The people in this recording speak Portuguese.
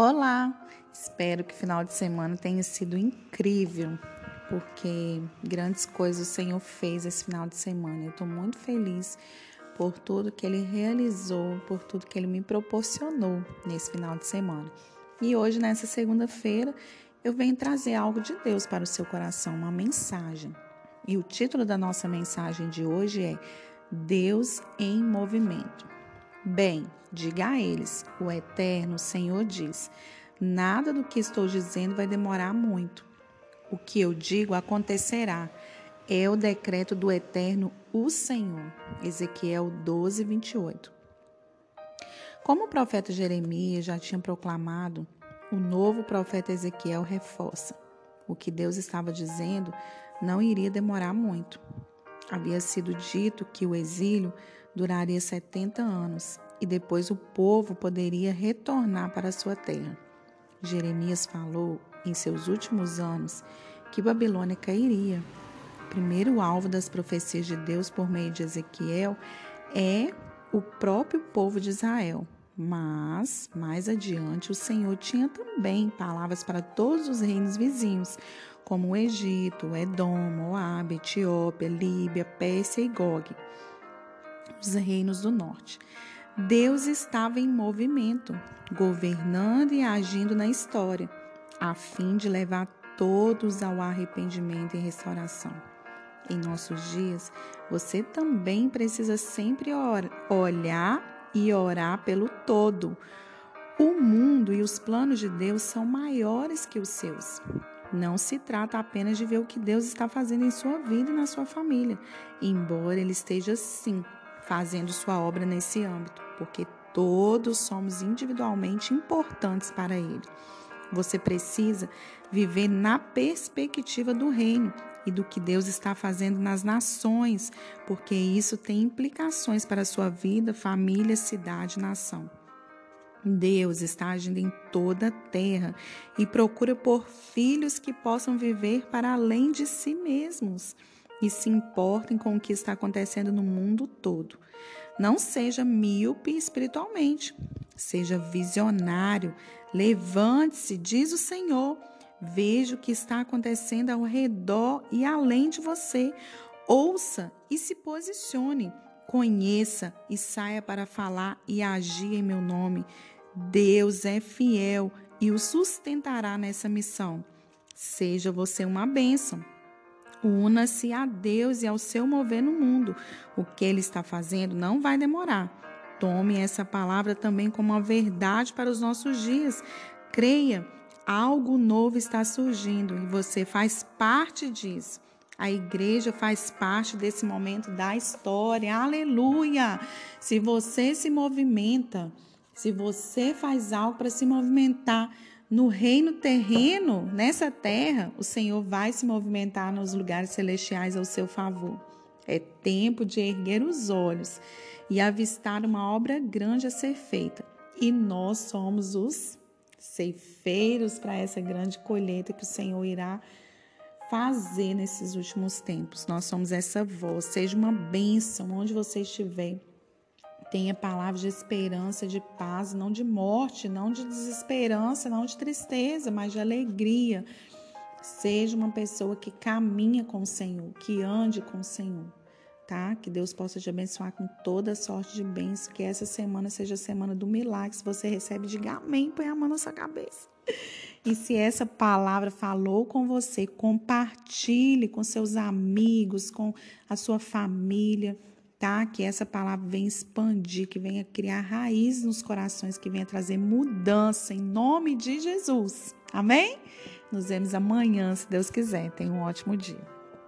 Olá! Espero que o final de semana tenha sido incrível, porque grandes coisas o Senhor fez esse final de semana. Eu estou muito feliz por tudo que Ele realizou, por tudo que Ele me proporcionou nesse final de semana. E hoje, nessa segunda-feira, eu venho trazer algo de Deus para o seu coração, uma mensagem. E o título da nossa mensagem de hoje é Deus em Movimento. Bem, diga a eles: o Eterno Senhor diz: nada do que estou dizendo vai demorar muito. O que eu digo acontecerá. É o decreto do Eterno, o Senhor. Ezequiel 12, 28. Como o profeta Jeremias já tinha proclamado, o novo profeta Ezequiel reforça. O que Deus estava dizendo não iria demorar muito. Havia sido dito que o exílio duraria 70 anos e depois o povo poderia retornar para sua terra. Jeremias falou em seus últimos anos que Babilônia cairia. O primeiro alvo das profecias de Deus por meio de Ezequiel é o próprio povo de Israel. Mas, mais adiante, o Senhor tinha também palavras para todos os reinos vizinhos, como o Egito, Edom, Moab, Etiópia, Líbia, Pérsia e Gog os reinos do norte. Deus estava em movimento, governando e agindo na história, a fim de levar todos ao arrependimento e restauração. Em nossos dias, você também precisa sempre olhar e orar pelo todo. O mundo e os planos de Deus são maiores que os seus. Não se trata apenas de ver o que Deus está fazendo em sua vida e na sua família, embora Ele esteja sim fazendo sua obra nesse âmbito, porque todos somos individualmente importantes para Ele. Você precisa viver na perspectiva do reino e do que Deus está fazendo nas nações, porque isso tem implicações para a sua vida, família, cidade, nação. Deus está agindo em toda a terra e procura por filhos que possam viver para além de si mesmos e se importem com o que está acontecendo no mundo todo. Não seja míope espiritualmente, seja visionário. Levante-se, diz o Senhor. Veja o que está acontecendo ao redor e além de você. Ouça e se posicione. Conheça e saia para falar e agir em meu nome. Deus é fiel e o sustentará nessa missão. Seja você uma bênção. Una-se a Deus e ao seu mover no mundo. O que ele está fazendo não vai demorar. Tome essa palavra também como uma verdade para os nossos dias. Creia, algo novo está surgindo e você faz parte disso. A igreja faz parte desse momento da história. Aleluia! Se você se movimenta, se você faz algo para se movimentar, no reino terreno, nessa terra, o Senhor vai se movimentar nos lugares celestiais ao seu favor. É tempo de erguer os olhos e avistar uma obra grande a ser feita. E nós somos os ceifeiros para essa grande colheita que o Senhor irá fazer nesses últimos tempos. Nós somos essa voz. Seja uma bênção onde você estiver. Tenha palavras de esperança, de paz, não de morte, não de desesperança, não de tristeza, mas de alegria. Seja uma pessoa que caminha com o Senhor, que ande com o Senhor, tá? Que Deus possa te abençoar com toda sorte de bênção, que essa semana seja a semana do milagre. Se você recebe, diga amém, põe a mão na sua cabeça. E se essa palavra falou com você, compartilhe com seus amigos, com a sua família tá? Que essa palavra venha expandir, que venha criar raiz nos corações, que venha trazer mudança em nome de Jesus. Amém? Nos vemos amanhã, se Deus quiser. Tenha um ótimo dia.